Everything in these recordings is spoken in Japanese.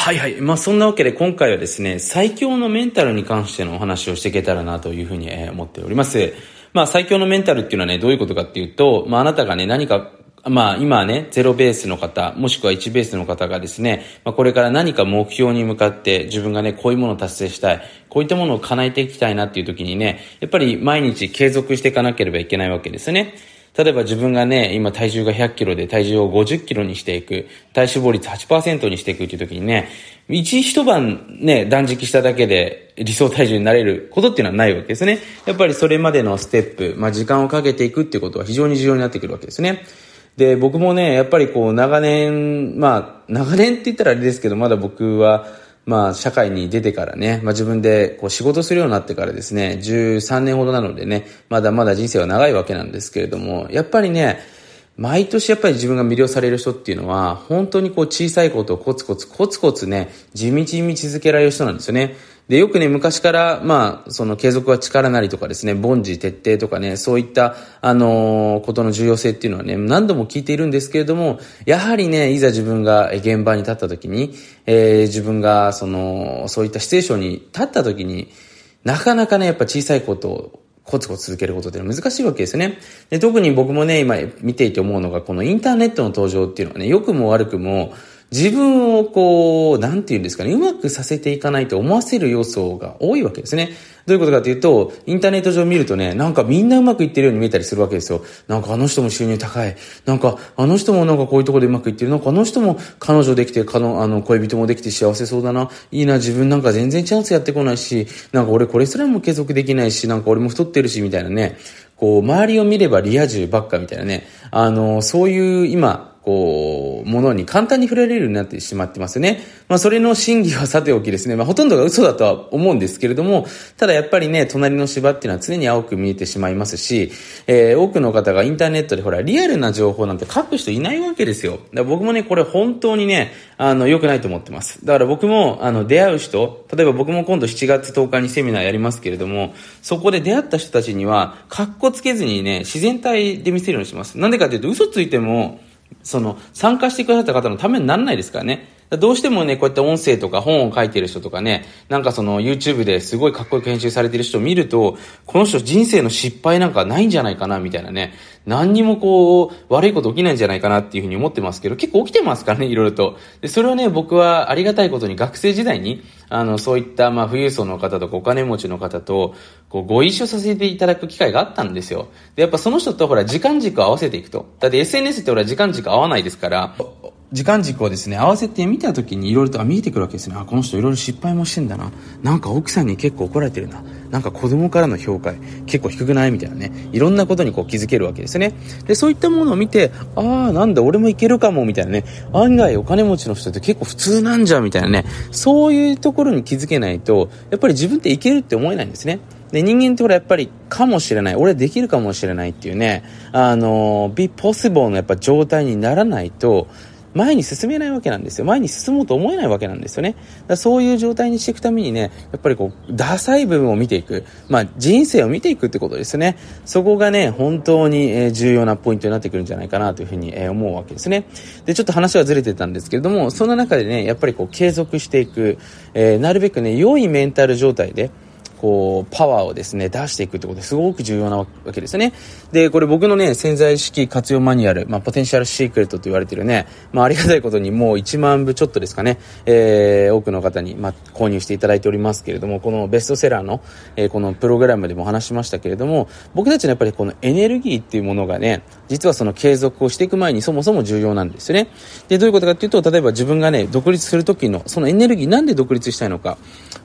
はいはい。まあそんなわけで今回はですね、最強のメンタルに関してのお話をしていけたらなというふうに思っております。まあ最強のメンタルっていうのはね、どういうことかっていうと、まああなたがね、何かまあ今ね、ゼロベースの方、もしくは1ベースの方がですね、まあこれから何か目標に向かって自分がね、こういうものを達成したい、こういったものを叶えていきたいなっていう時にね、やっぱり毎日継続していかなければいけないわけですね。例えば自分がね、今体重が100キロで体重を50キロにしていく、体脂肪率8%にしていくっていう時にね、一一晩ね、断食しただけで理想体重になれることっていうのはないわけですね。やっぱりそれまでのステップ、まあ時間をかけていくっていうことは非常に重要になってくるわけですね。で、僕もね、やっぱりこう長年、まあ長年って言ったらあれですけど、まだ僕はまあ、社会に出てからね、まあ自分でこう仕事するようになってからですね、13年ほどなのでね、まだまだ人生は長いわけなんですけれども、やっぱりね、毎年やっぱり自分が魅了される人っていうのは、本当にこう小さいことをコツコツコツコツね、地道に続けられる人なんですよね。で、よくね、昔から、まあ、その継続は力なりとかですね、凡事徹底とかね、そういった、あのー、ことの重要性っていうのはね、何度も聞いているんですけれども、やはりね、いざ自分が現場に立った時に、えー、自分が、その、そういったシチュエーションに立った時に、なかなかね、やっぱ小さいことをコツコツ続けることって難しいわけですよね。で、特に僕もね、今見ていて思うのが、このインターネットの登場っていうのはね、良くも悪くも、自分をこう、なんて言うんですかね、うまくさせていかないと思わせる要素が多いわけですね。どういうことかというと、インターネット上見るとね、なんかみんなうまくいってるように見えたりするわけですよ。なんかあの人も収入高い。なんかあの人もなんかこういうところでうまくいってる。なんかあの人も彼女できて、かの、あの、恋人もできて幸せそうだな。いいな、自分なんか全然チャンスやってこないし、なんか俺これすらも継続できないし、なんか俺も太ってるし、みたいなね。こう、周りを見ればリア充ばっかみたいなね。あの、そういう今、こう、ものに簡単に触れられるようになってしまってますね。まあ、それの真偽はさておきですね。まあ、ほとんどが嘘だとは思うんですけれども、ただやっぱりね、隣の芝っていうのは常に青く見えてしまいますし、えー、多くの方がインターネットでほら、リアルな情報なんて書く人いないわけですよ。だから僕もね、これ本当にね、あの、良くないと思ってます。だから僕も、あの、出会う人、例えば僕も今度7月10日にセミナーやりますけれども、そこで出会った人たちには、格好つけずにね、自然体で見せるようにします。なんでかというと、嘘ついても、その、参加してくださった方のためにならないですからね。どうしてもね、こうやって音声とか本を書いてる人とかね、なんかその YouTube ですごいかっこよく編集されてる人を見ると、この人人生の失敗なんかないんじゃないかな、みたいなね。何にもこう、悪いこと起きないんじゃないかなっていうふうに思ってますけど、結構起きてますからね、いろいろと。で、それをね、僕はありがたいことに学生時代に、あの、そういった、まあ、富裕層の方とかお金持ちの方と、こう、ご一緒させていただく機会があったんですよ。で、やっぱその人とほら、時間軸を合わせていくと。だって SNS ってほら、時間軸合わないですから、時間軸をですね、合わせてみた時にいろいろと見えてくるわけですね。あ、この人いろいろ失敗もしてんだな。なんか奥さんに結構怒られてるな。なんか子供からの評価結構低くない？みたいなね。いろんなことにこう気づけるわけですね。で、そういったものを見て、ああ、なんだ、俺もいけるかも、みたいなね。案外お金持ちの人って結構普通なんじゃ、みたいなね。そういうところに気づけないと、やっぱり自分っていけるって思えないんですね。で、人間ってほらやっぱりかもしれない、俺できるかもしれないっていうね、あの、be possible のやっぱ状態にならないと、前に進めないわけなんですよ。前に進もうと思えないわけなんですよね。だそういう状態にしていくためにね、やっぱりこう、ダサい部分を見ていく。まあ、人生を見ていくってことですね。そこがね、本当に、え重要なポイントになってくるんじゃないかなというふうに、え思うわけですね。で、ちょっと話はずれてたんですけれども、そんな中でね、やっぱりこう、継続していく、えー、なるべくね、良いメンタル状態で、こう、パワーをですね、出していくってことですごく重要なわけですね。で、これ僕のね、潜在意識活用マニュアル、まあ、ポテンシャルシークレットと言われてるね、まあ、ありがたいことにもう1万部ちょっとですかね、えー、多くの方に、まあ、購入していただいておりますけれども、このベストセラーの、えー、このプログラムでも話しましたけれども、僕たちのやっぱりこのエネルギーっていうものがね、実はその継続をしていく前にそもそも重要なんですよね。で、どういうことかっていうと、例えば自分がね、独立する時の、そのエネルギーなんで独立したいのか、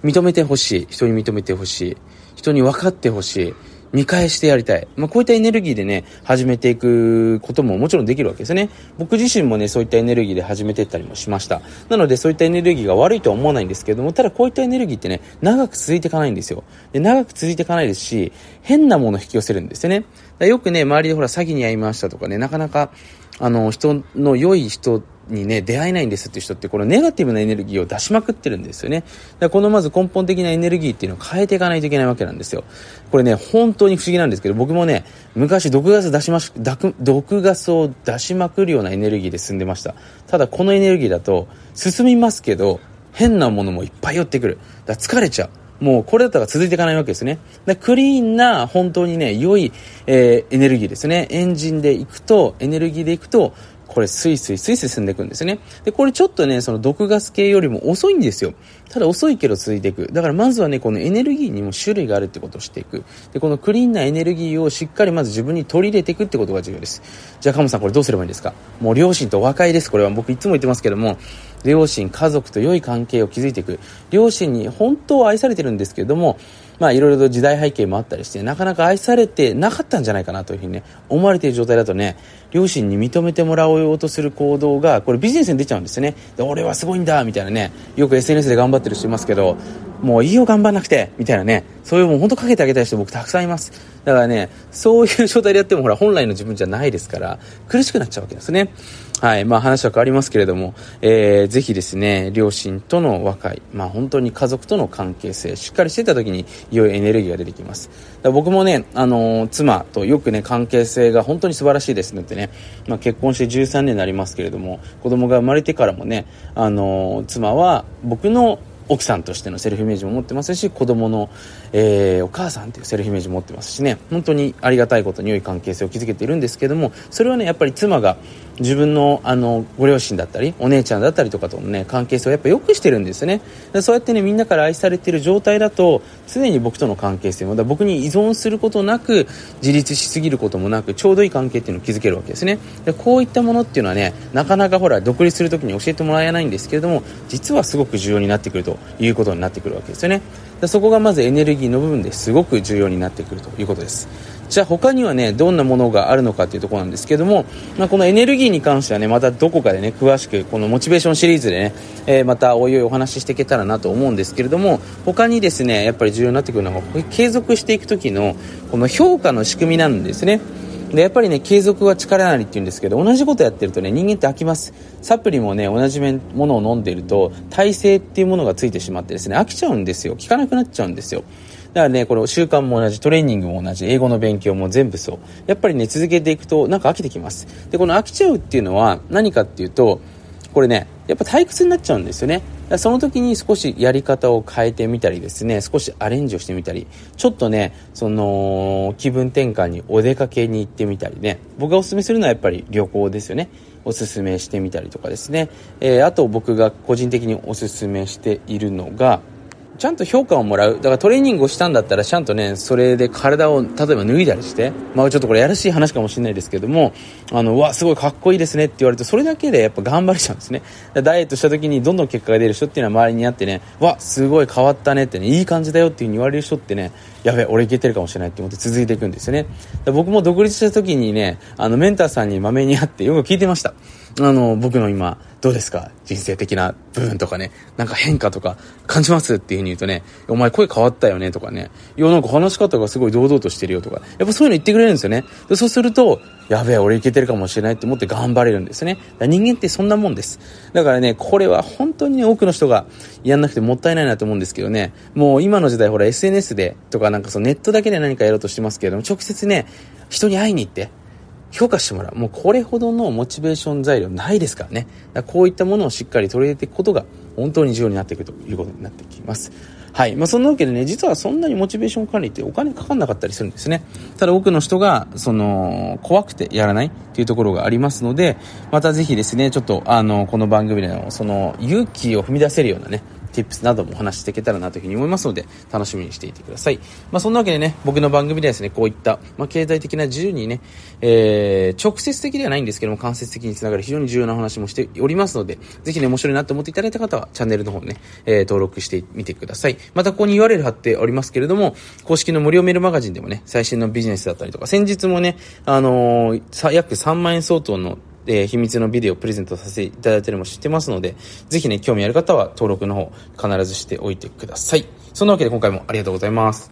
認めてほしい。人に認めてほしい。人に分かってほしい。見返してやりたい。まあ、こういったエネルギーでね、始めていくことももちろんできるわけですね。僕自身もね、そういったエネルギーで始めていったりもしました。なので、そういったエネルギーが悪いとは思わないんですけども、ただこういったエネルギーってね、長く続いていかないんですよ。で、長く続いていかないですし、変なものを引き寄せるんですよね。よくね、周りでほら、詐欺に遭いましたとかね、なかなか、あの、人の良い人にね、出会えないんですって人って、このネガティブなエネルギーを出しまくってるんですよね。だこのまず根本的なエネルギーっていうのを変えていかないといけないわけなんですよ。これね、本当に不思議なんですけど、僕もね、昔毒ガス出しまし、毒ガスを出しまくるようなエネルギーで進んでました。ただこのエネルギーだと、進みますけど、変なものもいっぱい寄ってくる。だ疲れちゃう。もうこれだったら続いていかないわけですね。でクリーンな本当にね、良い、えー、エネルギーですね。エンジンで行くと、エネルギーで行くと、これスイスイスイスイ進んでいくんですね。で、これちょっとね、その毒ガス系よりも遅いんですよ。ただ遅いけど続いていく。だからまずはね、このエネルギーにも種類があるってことを知っていく。で、このクリーンなエネルギーをしっかりまず自分に取り入れていくってことが重要です。じゃあ、カモさんこれどうすればいいんですか？もう両親と和解です。これは僕いつも言ってますけども、両親、家族と良い関係を築いていく。両親に本当は愛されてるんですけども、まあいろいろと時代背景もあったりして、なかなか愛されてなかったんじゃないかなというふうにね、思われている状態だとね、両親に認めてもらおうとする行動が、これビジネスに出ちゃうんですよね。で俺はすごいんだみたいなね、よく SNS で頑張ってる人いますけど、もういいよ頑張んなくてみたいなね、そういうもう本当かけてあげたい人僕たくさんいます。だからね、そういう状態でやってもほら本来の自分じゃないですから、苦しくなっちゃうわけですね。はい。まあ話は変わりますけれども、えー、ぜひですね、両親との和解、まあ本当に家族との関係性、しっかりしてた時に良いエネルギーが出てきます。だ僕もね、あのー、妻とよくね、関係性が本当に素晴らしいですねってね、まあ結婚して13年になりますけれども、子供が生まれてからもね、あのー、妻は僕の奥さんとしてのセルフイメージも持ってますし子供の、えー、お母さんというセルフイメージも持ってますしね本当にありがたいことに良い関係性を築けているんですけどもそれはねやっぱり妻が自分のあのご両親だったりお姉ちゃんだったりとかとのね関係性をやっぱ良くしてるんですね。そうやってねみんなから愛されている状態だと常に僕との関係性もだ僕に依存することなく自立しすぎることもなくちょうどいい関係っていうのを築けるわけですね。でこういったものっていうのはねなかなかほら独立する時に教えてもらえないんですけれども実はすごく重要になってくるということになってくるわけですよね。でそこがまずエネルギーの部分ですごく重要になってくるということです。じゃあ他にはねどんなものがあるのかというところなんですけども、まあ、このエネルギーに関してはねまたどこかでね詳しくこのモチベーションシリーズでね、えー、またおいおいお話ししていけたらなと思うんですけれども他にですねやっぱり重要になってくるのが継続していく時のこの評価の仕組みなんですね。でやっぱりね継続は力なりって言うんですけど同じことやってるとね人間って飽きますサプリもね同じものを飲んでいると耐性っていうものがついてしまってですね飽きちゃうんですよ効かなくなっちゃうんですよだからね、この習慣も同じ、トレーニングも同じ、英語の勉強も全部そう。やっぱりね、続けていくと、なんか飽きてきます。で、この飽きちゃうっていうのは、何かっていうと、これね、やっぱ退屈になっちゃうんですよね。その時に少しやり方を変えてみたりですね、少しアレンジをしてみたり、ちょっとね、その、気分転換にお出かけに行ってみたりね、僕がおすすめするのはやっぱり旅行ですよね。おすすめしてみたりとかですね。えー、あと僕が個人的におすすめしているのが、ちゃんと評価をもらう。だからトレーニングをしたんだったら、ちゃんとね、それで体を、例えば脱いだりして、まあちょっとこれやらしい話かもしれないですけども、あの、わ、すごいかっこいいですねって言われて、それだけでやっぱ頑張れちゃうんですね。ダイエットした時にどんどん結果が出る人っていうのは周りにあってね、わ、すごい変わったねってね、いい感じだよっていう風に言われる人ってね、やべ、俺いけてるかもしれないって思って続いていくんですよね。僕も独立した時にね、あの、メンターさんにまめに会ってよく聞いてました。あの、僕の今、どうですか？人生的な部分とかね、なんか変化とか感じますっていう風に言うとね、お前声変わったよねとかね、いや、なんか話し方がすごい堂々としてるよとか、やっぱそういうの言ってくれるんですよね。でそうすると、やべえ、俺いけてるかもしれないって思って頑張れるんですね。人間ってそんなもんです。だからね、これは本当にね、多くの人がやんなくてもったいないなと思うんですけどね、もう今の時代ほら SNS でとかなんかそのネットだけで何かやろうとしてますけれども、直接ね、人に会いに行って、評価してもらう。もうこれほどのモチベーション材料ないですからね。からこういったものをしっかり取り入れていくことが本当に重要になっていくということになってきます。はい。まあ、そんなわけでね、実はそんなにモチベーション管理ってお金かかんなかったりするんですね。ただ多くの人が、その、怖くてやらないっていうところがありますので、またぜひですね、ちょっと、あの、この番組での、その、勇気を踏み出せるようなね、tips などもお話していけたらなというふうに思いますので、楽しみにしていてください。まあ、そんなわけでね、僕の番組ではですね、こういった、まあ、経済的な自由にね、えー、直接的ではないんですけども、間接的につながる非常に重要な話もしておりますので、ぜひね、面白いなと思っていただいた方は、チャンネルの方ね、えー、登録してみてください。また、ここに URL 貼っておりますけれども、公式の無料メールマガジンでもね、最新のビジネスだったりとか、先日もね、あのー、約3万円相当のえー、秘密のビデオをプレゼントさせていただいてるのも知ってますので、ぜひね、興味ある方は登録の方必ずしておいてください。そんなわけで今回もありがとうございます。